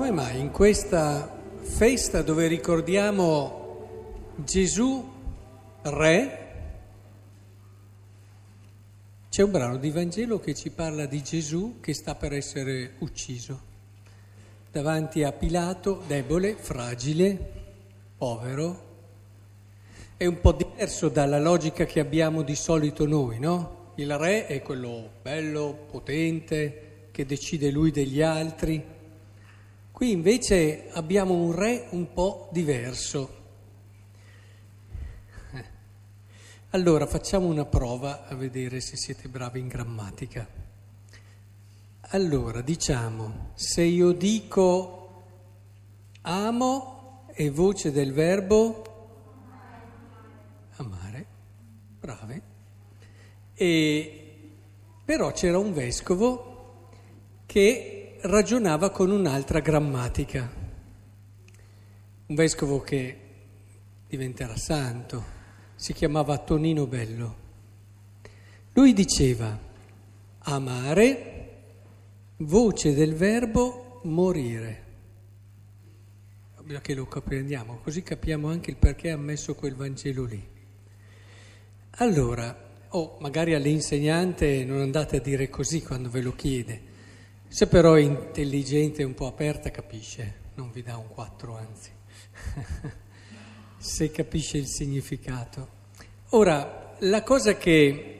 come mai in questa festa dove ricordiamo Gesù Re, c'è un brano di Vangelo che ci parla di Gesù che sta per essere ucciso davanti a Pilato, debole, fragile, povero. È un po' diverso dalla logica che abbiamo di solito noi, no? Il re è quello bello, potente, che decide lui degli altri. Qui invece abbiamo un re un po' diverso. Allora facciamo una prova a vedere se siete bravi in grammatica. Allora diciamo, se io dico amo è voce del verbo amare, brave, e, però c'era un vescovo che ragionava con un'altra grammatica, un vescovo che diventerà santo si chiamava Tonino Bello. Lui diceva amare, voce del verbo morire. Bisogna che lo comprendiamo, così capiamo anche il perché ha messo quel Vangelo lì. Allora, o oh, magari all'insegnante non andate a dire così quando ve lo chiede, se però è intelligente e un po' aperta capisce, non vi dà un 4 anzi. se capisce il significato. Ora, la cosa che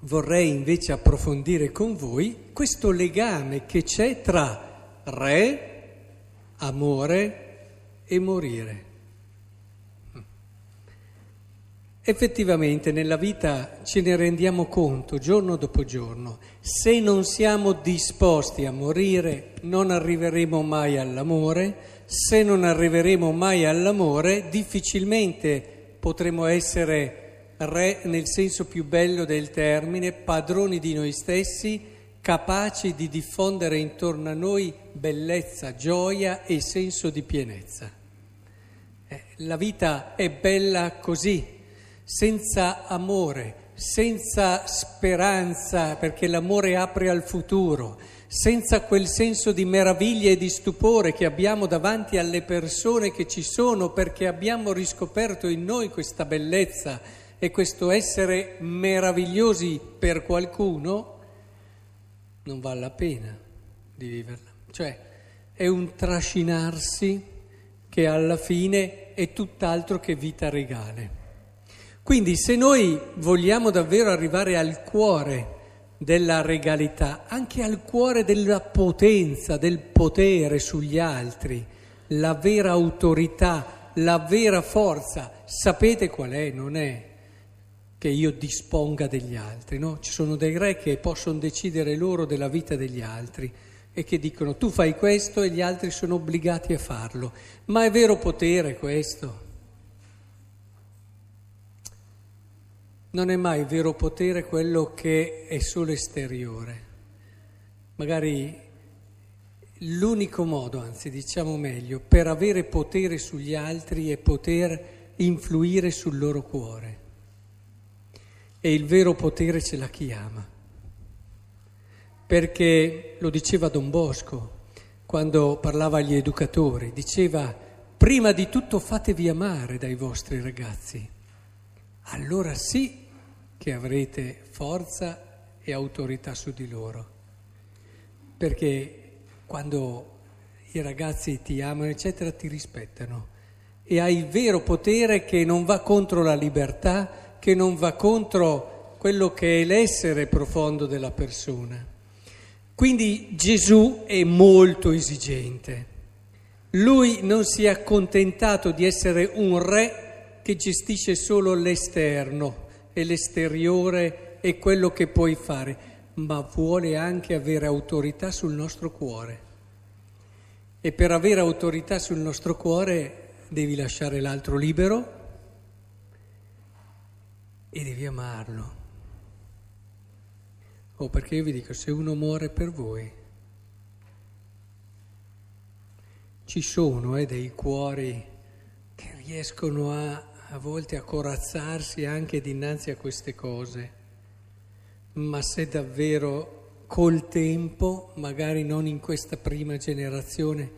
vorrei invece approfondire con voi, questo legame che c'è tra re, amore e morire. Effettivamente nella vita ce ne rendiamo conto giorno dopo giorno. Se non siamo disposti a morire non arriveremo mai all'amore se non arriveremo mai all'amore, difficilmente potremo essere re nel senso più bello del termine, padroni di noi stessi, capaci di diffondere intorno a noi bellezza, gioia e senso di pienezza. Eh, la vita è bella così, senza amore, senza speranza, perché l'amore apre al futuro senza quel senso di meraviglia e di stupore che abbiamo davanti alle persone che ci sono perché abbiamo riscoperto in noi questa bellezza e questo essere meravigliosi per qualcuno, non vale la pena di viverla. Cioè è un trascinarsi che alla fine è tutt'altro che vita regale. Quindi se noi vogliamo davvero arrivare al cuore, della regalità, anche al cuore della potenza, del potere sugli altri, la vera autorità, la vera forza. Sapete qual è? Non è che io disponga degli altri, no? Ci sono dei re che possono decidere loro della vita degli altri e che dicono tu fai questo e gli altri sono obbligati a farlo. Ma è vero potere questo? Non è mai vero potere quello che è solo esteriore. Magari l'unico modo, anzi diciamo meglio, per avere potere sugli altri è poter influire sul loro cuore. E il vero potere ce l'ha chi ama. Perché lo diceva Don Bosco quando parlava agli educatori, diceva prima di tutto fatevi amare dai vostri ragazzi. Allora sì che avrete forza e autorità su di loro. Perché quando i ragazzi ti amano, eccetera, ti rispettano e hai il vero potere che non va contro la libertà, che non va contro quello che è l'essere profondo della persona. Quindi Gesù è molto esigente. Lui non si è accontentato di essere un re che gestisce solo l'esterno, e l'esteriore è quello che puoi fare, ma vuole anche avere autorità sul nostro cuore. E per avere autorità sul nostro cuore devi lasciare l'altro libero e devi amarlo. Oh, perché io vi dico, se uno muore per voi, ci sono eh, dei cuori che riescono a a volte a corazzarsi anche dinanzi a queste cose, ma se davvero col tempo, magari non in questa prima generazione,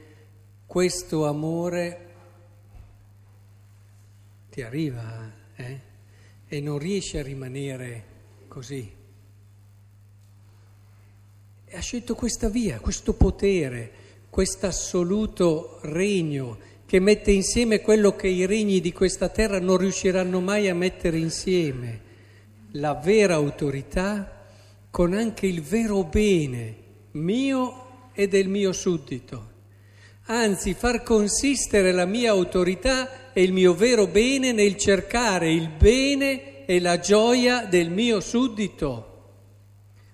questo amore ti arriva eh? e non riesci a rimanere così. E ha scelto questa via, questo potere, questo assoluto regno che mette insieme quello che i regni di questa terra non riusciranno mai a mettere insieme, la vera autorità con anche il vero bene mio e del mio suddito. Anzi, far consistere la mia autorità e il mio vero bene nel cercare il bene e la gioia del mio suddito.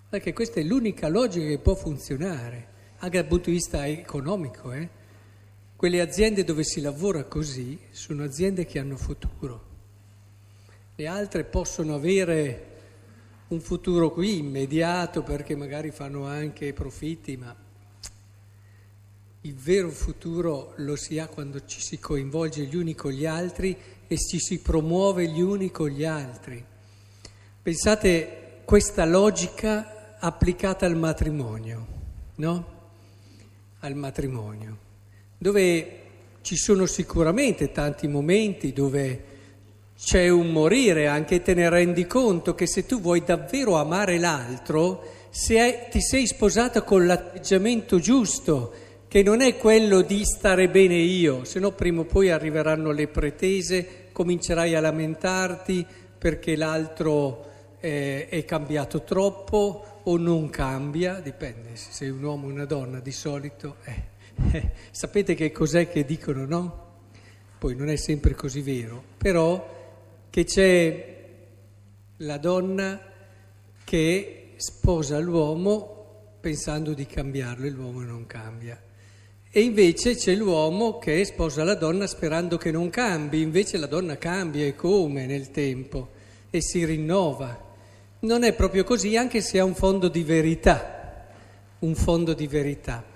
Perché questa è l'unica logica che può funzionare, anche dal punto di vista economico. Eh? Quelle aziende dove si lavora così sono aziende che hanno futuro. Le altre possono avere un futuro qui immediato perché magari fanno anche profitti, ma il vero futuro lo si ha quando ci si coinvolge gli uni con gli altri e ci si promuove gli uni con gli altri. Pensate questa logica applicata al matrimonio, no? Al matrimonio, dove ci sono sicuramente tanti momenti dove c'è un morire, anche te ne rendi conto che se tu vuoi davvero amare l'altro, se ti sei sposata con l'atteggiamento giusto, che non è quello di stare bene io, se no prima o poi arriveranno le pretese, comincerai a lamentarti perché l'altro eh, è cambiato troppo o non cambia, dipende se sei un uomo o una donna di solito. Eh, eh, sapete che cos'è che dicono, no? Poi non è sempre così vero, però che c'è la donna che sposa l'uomo pensando di cambiarlo e l'uomo non cambia. E invece c'è l'uomo che sposa la donna sperando che non cambi, invece la donna cambia e come nel tempo e si rinnova. Non è proprio così, anche se ha un fondo di verità, un fondo di verità.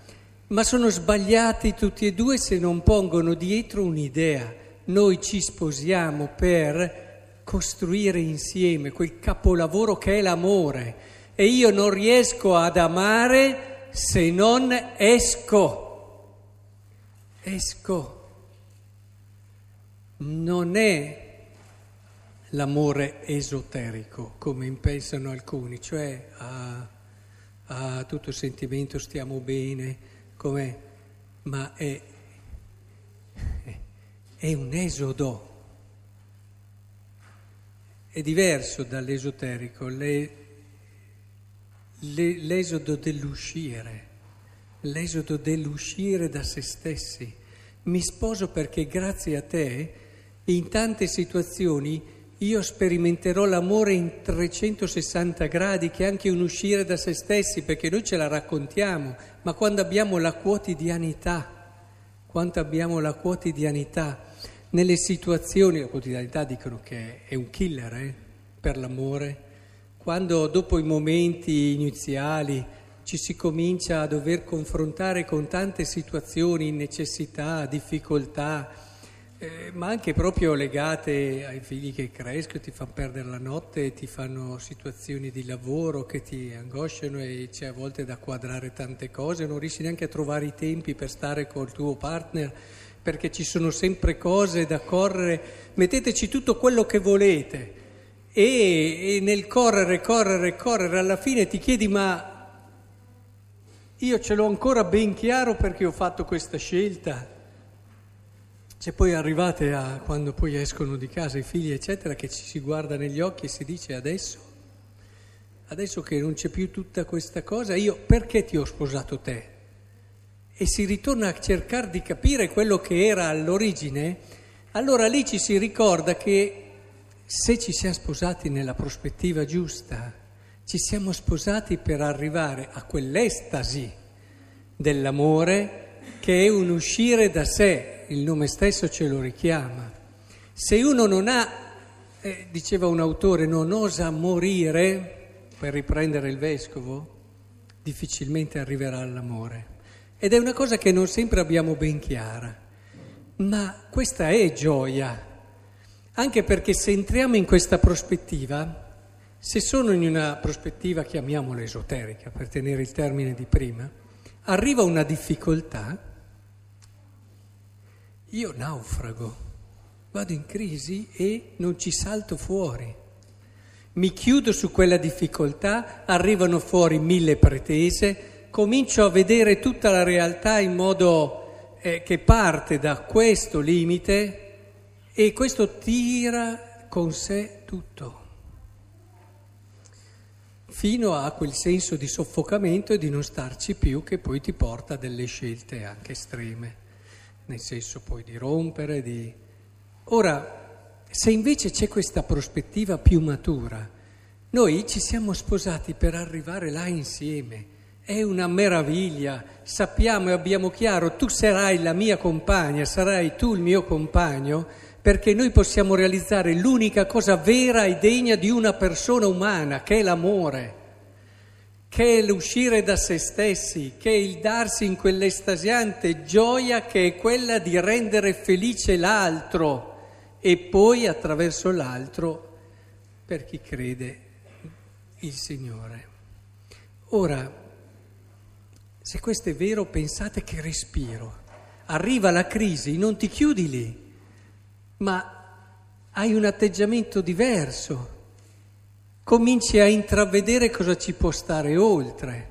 Ma sono sbagliati tutti e due se non pongono dietro un'idea. Noi ci sposiamo per costruire insieme quel capolavoro che è l'amore e io non riesco ad amare se non esco esco. Non è l'amore esoterico, come pensano alcuni, cioè a, a tutto sentimento stiamo bene, come, ma è, è un esodo. È diverso dall'esoterico, le, le, l'esodo dell'uscire l'esodo dell'uscire da se stessi. Mi sposo perché grazie a te in tante situazioni io sperimenterò l'amore in 360 gradi, che è anche un uscire da se stessi, perché noi ce la raccontiamo, ma quando abbiamo la quotidianità, quando abbiamo la quotidianità, nelle situazioni, la quotidianità dicono che è un killer eh, per l'amore, quando dopo i momenti iniziali ci si comincia a dover confrontare con tante situazioni, necessità, difficoltà, eh, ma anche proprio legate ai figli che crescono, ti fanno perdere la notte, ti fanno situazioni di lavoro che ti angosciano e c'è a volte da quadrare tante cose, non riesci neanche a trovare i tempi per stare col tuo partner perché ci sono sempre cose da correre, metteteci tutto quello che volete. E, e nel correre, correre, correre, alla fine ti chiedi ma io ce l'ho ancora ben chiaro perché ho fatto questa scelta. Se poi arrivate a quando poi escono di casa i figli, eccetera, che ci si guarda negli occhi e si dice adesso, adesso che non c'è più tutta questa cosa, io perché ti ho sposato te? E si ritorna a cercare di capire quello che era all'origine, allora lì ci si ricorda che se ci siamo sposati nella prospettiva giusta, ci siamo sposati per arrivare a quell'estasi dell'amore che è un uscire da sé, il nome stesso ce lo richiama. Se uno non ha, eh, diceva un autore, non osa morire, per riprendere il vescovo, difficilmente arriverà all'amore. Ed è una cosa che non sempre abbiamo ben chiara, ma questa è gioia, anche perché se entriamo in questa prospettiva Se sono in una prospettiva, chiamiamola esoterica, per tenere il termine di prima, arriva una difficoltà, io naufrago, vado in crisi e non ci salto fuori. Mi chiudo su quella difficoltà, arrivano fuori mille pretese, comincio a vedere tutta la realtà in modo eh, che parte da questo limite e questo tira con sé tutto fino a quel senso di soffocamento e di non starci più che poi ti porta a delle scelte anche estreme, nel senso poi di rompere, di... Ora, se invece c'è questa prospettiva più matura, noi ci siamo sposati per arrivare là insieme, è una meraviglia, sappiamo e abbiamo chiaro, tu sarai la mia compagna, sarai tu il mio compagno, perché noi possiamo realizzare l'unica cosa vera e degna di una persona umana, che è l'amore, che è l'uscire da se stessi, che è il darsi in quell'estasiante gioia che è quella di rendere felice l'altro e poi attraverso l'altro, per chi crede, il Signore. Ora, se questo è vero, pensate che respiro. Arriva la crisi, non ti chiudi lì ma hai un atteggiamento diverso, cominci a intravedere cosa ci può stare oltre,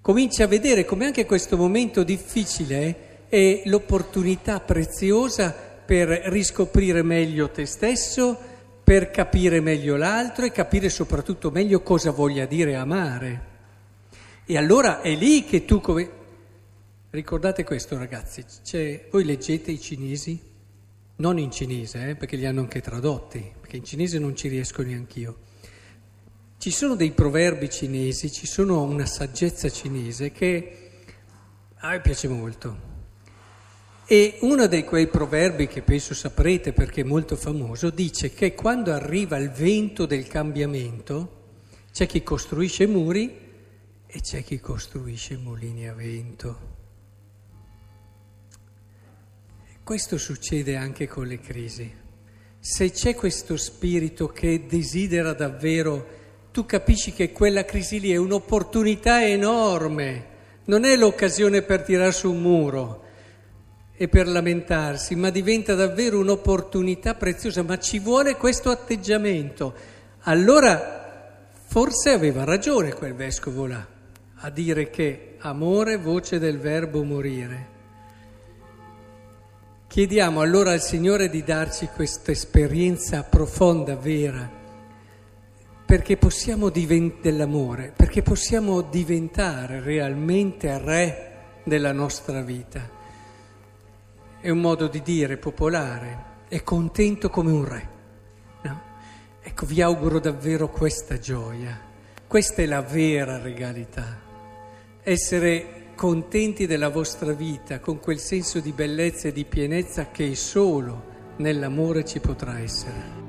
cominci a vedere come anche questo momento difficile è l'opportunità preziosa per riscoprire meglio te stesso, per capire meglio l'altro e capire soprattutto meglio cosa voglia dire amare. E allora è lì che tu come... Ricordate questo ragazzi, cioè, voi leggete i cinesi? non in cinese, eh, perché li hanno anche tradotti, perché in cinese non ci riesco neanch'io. Ci sono dei proverbi cinesi, ci sono una saggezza cinese che a me piace molto. E uno di quei proverbi che penso saprete perché è molto famoso dice che quando arriva il vento del cambiamento c'è chi costruisce muri e c'è chi costruisce mulini a vento. Questo succede anche con le crisi. Se c'è questo spirito che desidera davvero, tu capisci che quella crisi lì è un'opportunità enorme, non è l'occasione per tirare su un muro e per lamentarsi, ma diventa davvero un'opportunità preziosa, ma ci vuole questo atteggiamento. Allora forse aveva ragione quel vescovo là a dire che amore, voce del verbo morire. Chiediamo allora al Signore di darci questa esperienza profonda, vera, perché possiamo divent- dell'amore, perché possiamo diventare realmente re della nostra vita. È un modo di dire popolare, è contento come un re. No? Ecco, vi auguro davvero questa gioia, questa è la vera regalità, essere contenti della vostra vita, con quel senso di bellezza e di pienezza che solo nell'amore ci potrà essere.